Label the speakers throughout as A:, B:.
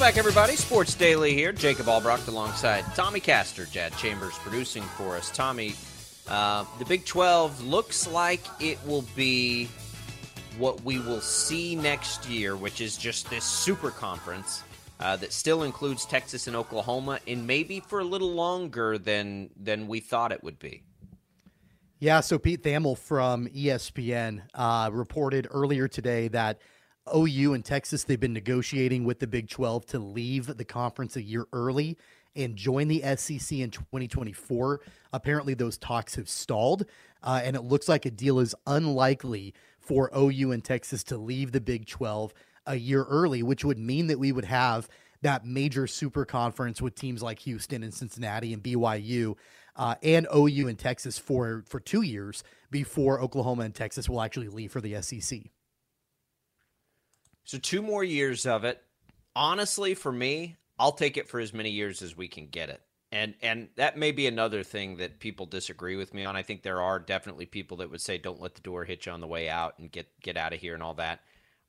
A: Welcome back, everybody. Sports Daily here. Jacob Albrocht alongside Tommy Castor, Jad Chambers producing for us. Tommy, uh, the Big 12 looks like it will be what we will see next year, which is just this super conference uh, that still includes Texas and Oklahoma, and maybe for a little longer than than we thought it would be.
B: Yeah, so Pete Thamel from ESPN uh, reported earlier today that OU and Texas they've been negotiating with the Big 12 to leave the conference a year early and join the SEC in 2024. Apparently, those talks have stalled, uh, and it looks like a deal is unlikely for OU and Texas to leave the Big 12 a year early, which would mean that we would have that major super conference with teams like Houston and Cincinnati and BYU uh, and OU and Texas for for two years before Oklahoma and Texas will actually leave for the SEC.
A: So two more years of it. Honestly, for me, I'll take it for as many years as we can get it. And and that may be another thing that people disagree with me on. I think there are definitely people that would say don't let the door hit you on the way out and get get out of here and all that.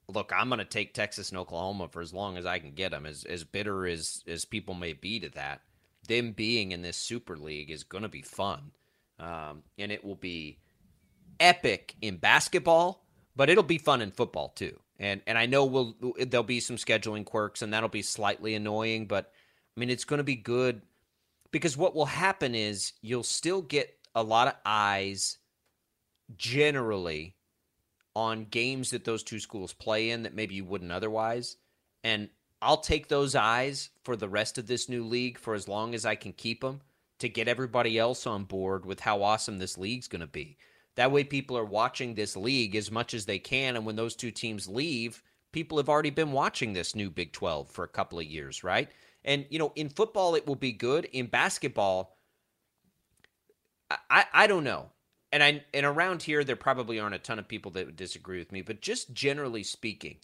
A: Look, I'm going to take Texas and Oklahoma for as long as I can get them. As as bitter as as people may be to that, them being in this Super League is going to be fun, um, and it will be epic in basketball, but it'll be fun in football too. And and I know we'll there'll be some scheduling quirks, and that'll be slightly annoying, but I mean it's going to be good because what will happen is you'll still get a lot of eyes generally on games that those two schools play in that maybe you wouldn't otherwise. And I'll take those eyes for the rest of this new league for as long as I can keep them to get everybody else on board with how awesome this league's going to be. That way, people are watching this league as much as they can. And when those two teams leave, people have already been watching this new Big 12 for a couple of years, right? And, you know, in football, it will be good. In basketball, I, I don't know. And I and around here there probably aren't a ton of people that would disagree with me, but just generally speaking,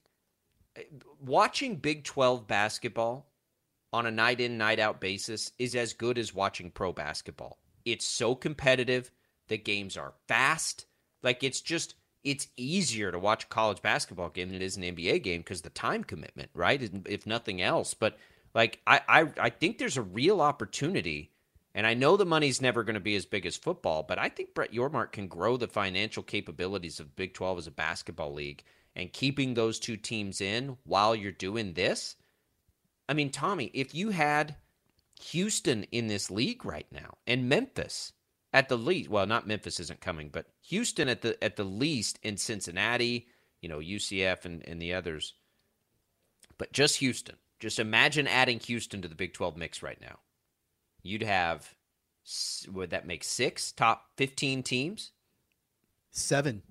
A: watching Big 12 basketball on a night in night out basis is as good as watching pro basketball. It's so competitive, the games are fast. Like it's just it's easier to watch a college basketball game than it is an NBA game because the time commitment, right? If nothing else, but like I, I, I think there's a real opportunity, and I know the money's never going to be as big as football, but I think Brett Yormark can grow the financial capabilities of Big 12 as a basketball league, and keeping those two teams in while you're doing this. I mean, Tommy, if you had Houston in this league right now and Memphis at the least, well, not Memphis isn't coming, but Houston at the at the least in Cincinnati, you know, UCF and, and the others, but just Houston just imagine adding Houston to the Big 12 mix right now. You'd have, would that make six top 15 teams?
B: Seven.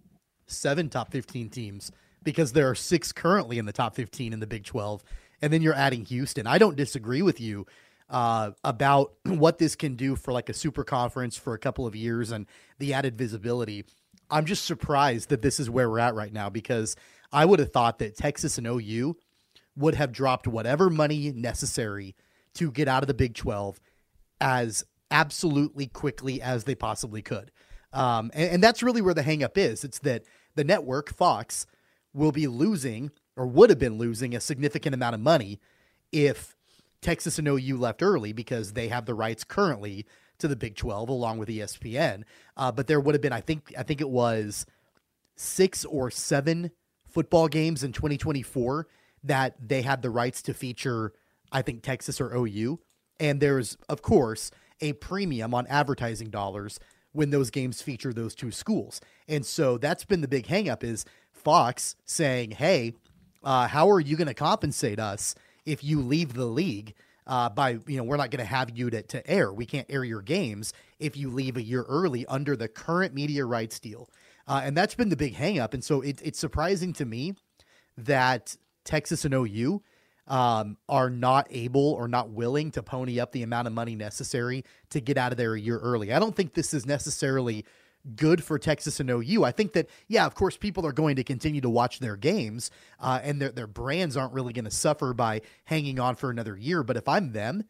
B: Seven top 15 teams because there are six currently in the top 15 in the Big 12. And then you're adding Houston. I don't disagree with you uh, about what this can do for like a super conference for a couple of years and the added visibility. I'm just surprised that this is where we're at right now because I would have thought that Texas and OU would have dropped whatever money necessary to get out of the Big 12 as absolutely quickly as they possibly could. Um, and, and, that's really where the hangup is. It's that the network, Fox, will be losing or would have been losing a significant amount of money if Texas and OU left early because they have the rights currently to the Big 12 along with ESPN. Uh, but there would have been, I think, I think it was six or seven football games in 2024 that they had the rights to feature, I think, Texas or OU. And there's, of course, a premium on advertising dollars when those games feature those two schools. And so that's been the big hangup is Fox saying, hey, uh, how are you going to compensate us if you leave the league? Uh, by you know we're not going to have you to, to air we can't air your games if you leave a year early under the current media rights deal uh, and that's been the big hangup and so it, it's surprising to me that Texas and OU um, are not able or not willing to pony up the amount of money necessary to get out of there a year early. I don't think this is necessarily good for Texas and OU. I think that, yeah, of course, people are going to continue to watch their games uh, and their, their brands aren't really going to suffer by hanging on for another year. But if I'm them,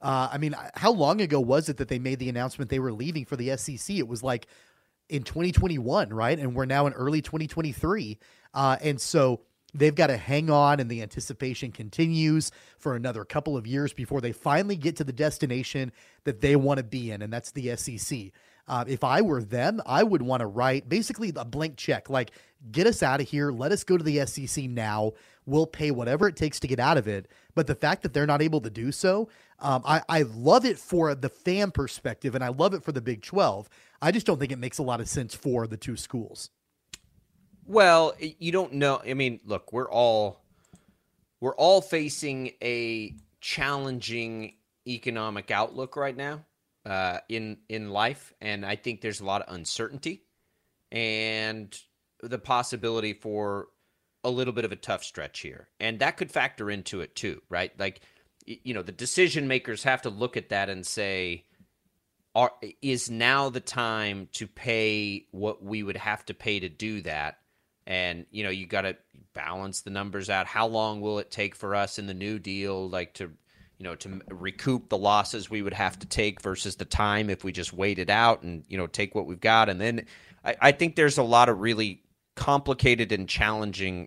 B: uh, I mean, how long ago was it that they made the announcement they were leaving for the SEC? It was like in 2021, right? And we're now in early 2023. Uh, and so They've got to hang on, and the anticipation continues for another couple of years before they finally get to the destination that they want to be in, and that's the SEC. Uh, if I were them, I would want to write basically a blank check, like get us out of here, let us go to the SEC now. We'll pay whatever it takes to get out of it. But the fact that they're not able to do so, um, I, I love it for the fan perspective, and I love it for the Big Twelve. I just don't think it makes a lot of sense for the two schools.
A: Well, you don't know. I mean, look, we're all we're all facing a challenging economic outlook right now uh, in in life, and I think there's a lot of uncertainty and the possibility for a little bit of a tough stretch here, and that could factor into it too, right? Like, you know, the decision makers have to look at that and say, are, is now the time to pay what we would have to pay to do that? And you know, you got to balance the numbers out. How long will it take for us in the new deal, like to you know, to recoup the losses we would have to take versus the time if we just wait it out and, you know, take what we've got. And then I, I think there's a lot of really complicated and challenging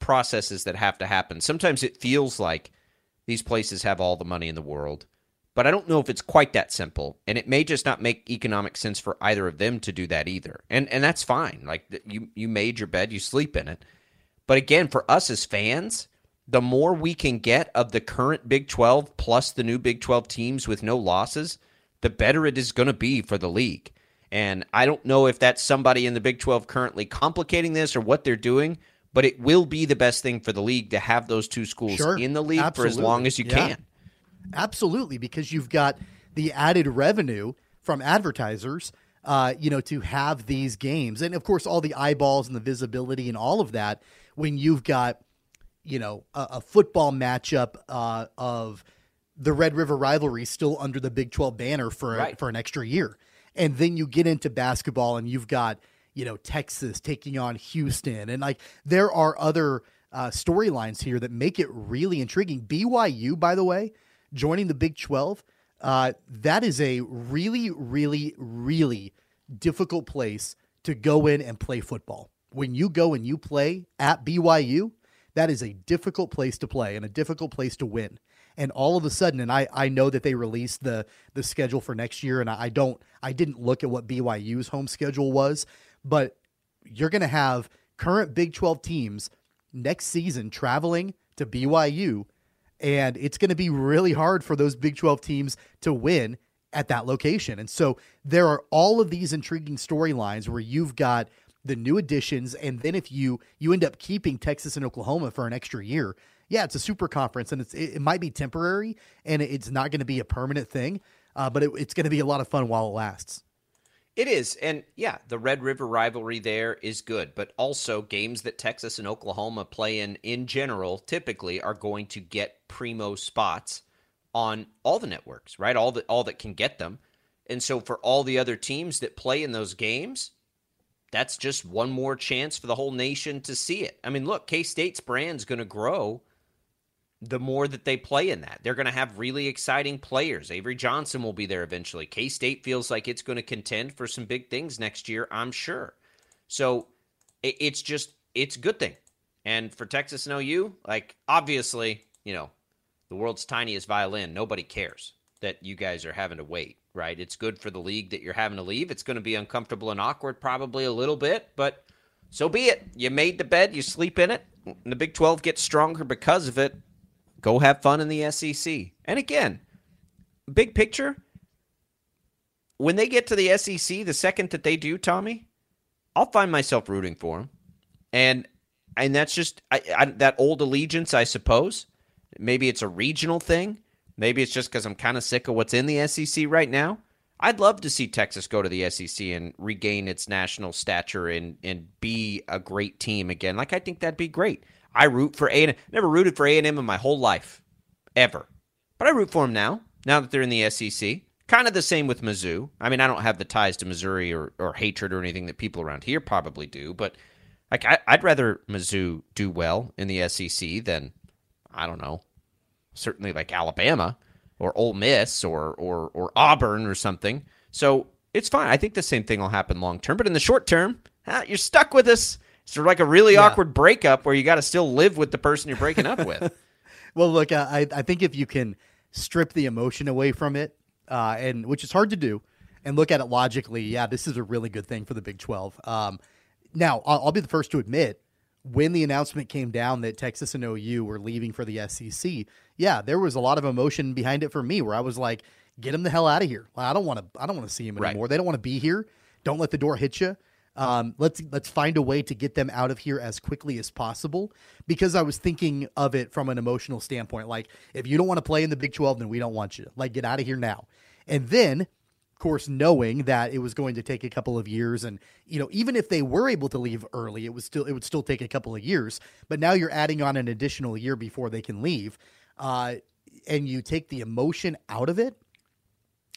A: processes that have to happen. Sometimes it feels like these places have all the money in the world, but I don't know if it's quite that simple. And it may just not make economic sense for either of them to do that either. And and that's fine. Like you you made your bed, you sleep in it. But again, for us as fans, the more we can get of the current Big 12 plus the new Big 12 teams with no losses, the better it is going to be for the league. And I don't know if that's somebody in the Big 12 currently complicating this or what they're doing, but it will be the best thing for the league to have those two schools sure, in the league absolutely. for as long as you yeah. can.
B: Absolutely, because you've got the added revenue from advertisers, uh, you know, to have these games. And of course, all the eyeballs and the visibility and all of that when you've got – you know a, a football matchup uh, of the Red River rivalry still under the Big 12 banner for right. for an extra year. And then you get into basketball and you've got, you know, Texas taking on Houston and like there are other uh, storylines here that make it really intriguing. BYU, by the way, joining the Big 12, uh, that is a really, really, really difficult place to go in and play football. When you go and you play at BYU, that is a difficult place to play and a difficult place to win. And all of a sudden, and I, I know that they released the the schedule for next year, and I, I don't I didn't look at what BYU's home schedule was, but you're going to have current Big 12 teams next season traveling to BYU, and it's going to be really hard for those Big 12 teams to win at that location. And so there are all of these intriguing storylines where you've got the new additions, and then if you you end up keeping Texas and Oklahoma for an extra year, yeah, it's a super conference, and it's it, it might be temporary, and it's not going to be a permanent thing, uh, but it, it's going to be a lot of fun while it lasts.
A: It is, and yeah, the Red River rivalry there is good, but also games that Texas and Oklahoma play in in general typically are going to get primo spots on all the networks, right? All that all that can get them. And so for all the other teams that play in those games, that's just one more chance for the whole nation to see it. I mean, look, K State's brand's going to grow the more that they play in that. They're going to have really exciting players. Avery Johnson will be there eventually. K State feels like it's going to contend for some big things next year, I'm sure. So it's just, it's a good thing. And for Texas and OU, like, obviously, you know, the world's tiniest violin, nobody cares that you guys are having to wait right? It's good for the league that you're having to leave. It's going to be uncomfortable and awkward, probably a little bit, but so be it. You made the bed, you sleep in it. And the Big 12 gets stronger because of it. Go have fun in the SEC. And again, big picture, when they get to the SEC, the second that they do, Tommy, I'll find myself rooting for them. And and that's just I, I, that old allegiance, I suppose. Maybe it's a regional thing. Maybe it's just because I'm kind of sick of what's in the SEC right now. I'd love to see Texas go to the SEC and regain its national stature and and be a great team again. Like I think that'd be great. I root for A and never rooted for A and M in my whole life, ever, but I root for them now. Now that they're in the SEC, kind of the same with Mizzou. I mean, I don't have the ties to Missouri or, or hatred or anything that people around here probably do, but like I, I'd rather Mizzou do well in the SEC than I don't know certainly like Alabama or Ole Miss or or or Auburn or something. So it's fine. I think the same thing will happen long term, but in the short term, you're stuck with us, It's sort of like a really yeah. awkward breakup where you got to still live with the person you're breaking up with.
B: well, look, I I think if you can strip the emotion away from it, uh, and which is hard to do, and look at it logically, yeah, this is a really good thing for the Big Twelve. Um, now, I'll, I'll be the first to admit when the announcement came down that Texas and OU were leaving for the SEC, yeah, there was a lot of emotion behind it for me where I was like, get him the hell out of here. I don't want to I don't want to see him anymore. Right. They don't want to be here. Don't let the door hit you. Um, let's let's find a way to get them out of here as quickly as possible because I was thinking of it from an emotional standpoint. Like, if you don't want to play in the Big 12, then we don't want you. Like, get out of here now. And then course, knowing that it was going to take a couple of years, and you know, even if they were able to leave early, it was still it would still take a couple of years. But now you're adding on an additional year before they can leave, uh, and you take the emotion out of it.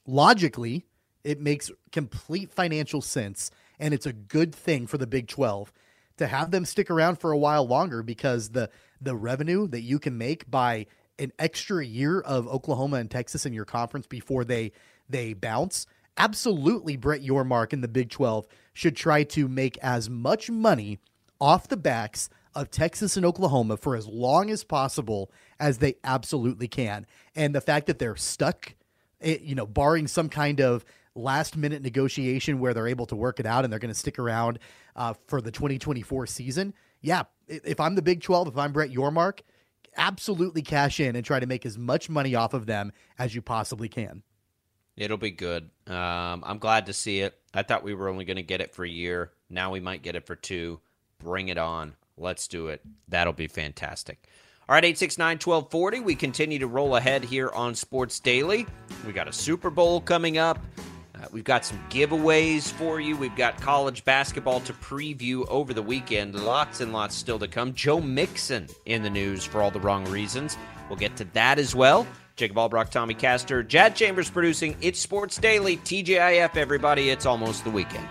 B: Logically, it makes complete financial sense, and it's a good thing for the Big Twelve to have them stick around for a while longer because the the revenue that you can make by an extra year of Oklahoma and Texas in your conference before they they bounce absolutely Brett Yormark in the Big 12 should try to make as much money off the backs of Texas and Oklahoma for as long as possible as they absolutely can. And the fact that they're stuck, it, you know, barring some kind of last minute negotiation where they're able to work it out and they're going to stick around uh, for the 2024 season. Yeah, if I'm the Big 12, if I'm Brett Yormark, absolutely cash in and try to make as much money off of them as you possibly can.
A: It'll be good. Um, I'm glad to see it. I thought we were only going to get it for a year. Now we might get it for two. Bring it on. Let's do it. That'll be fantastic. All right, 869 1240. We continue to roll ahead here on Sports Daily. We got a Super Bowl coming up. Uh, we've got some giveaways for you. We've got college basketball to preview over the weekend. Lots and lots still to come. Joe Mixon in the news for all the wrong reasons. We'll get to that as well. Jacob Albrock, Tommy Castor, Jad Chambers producing It's Sports Daily, TGIF, everybody. It's almost the weekend.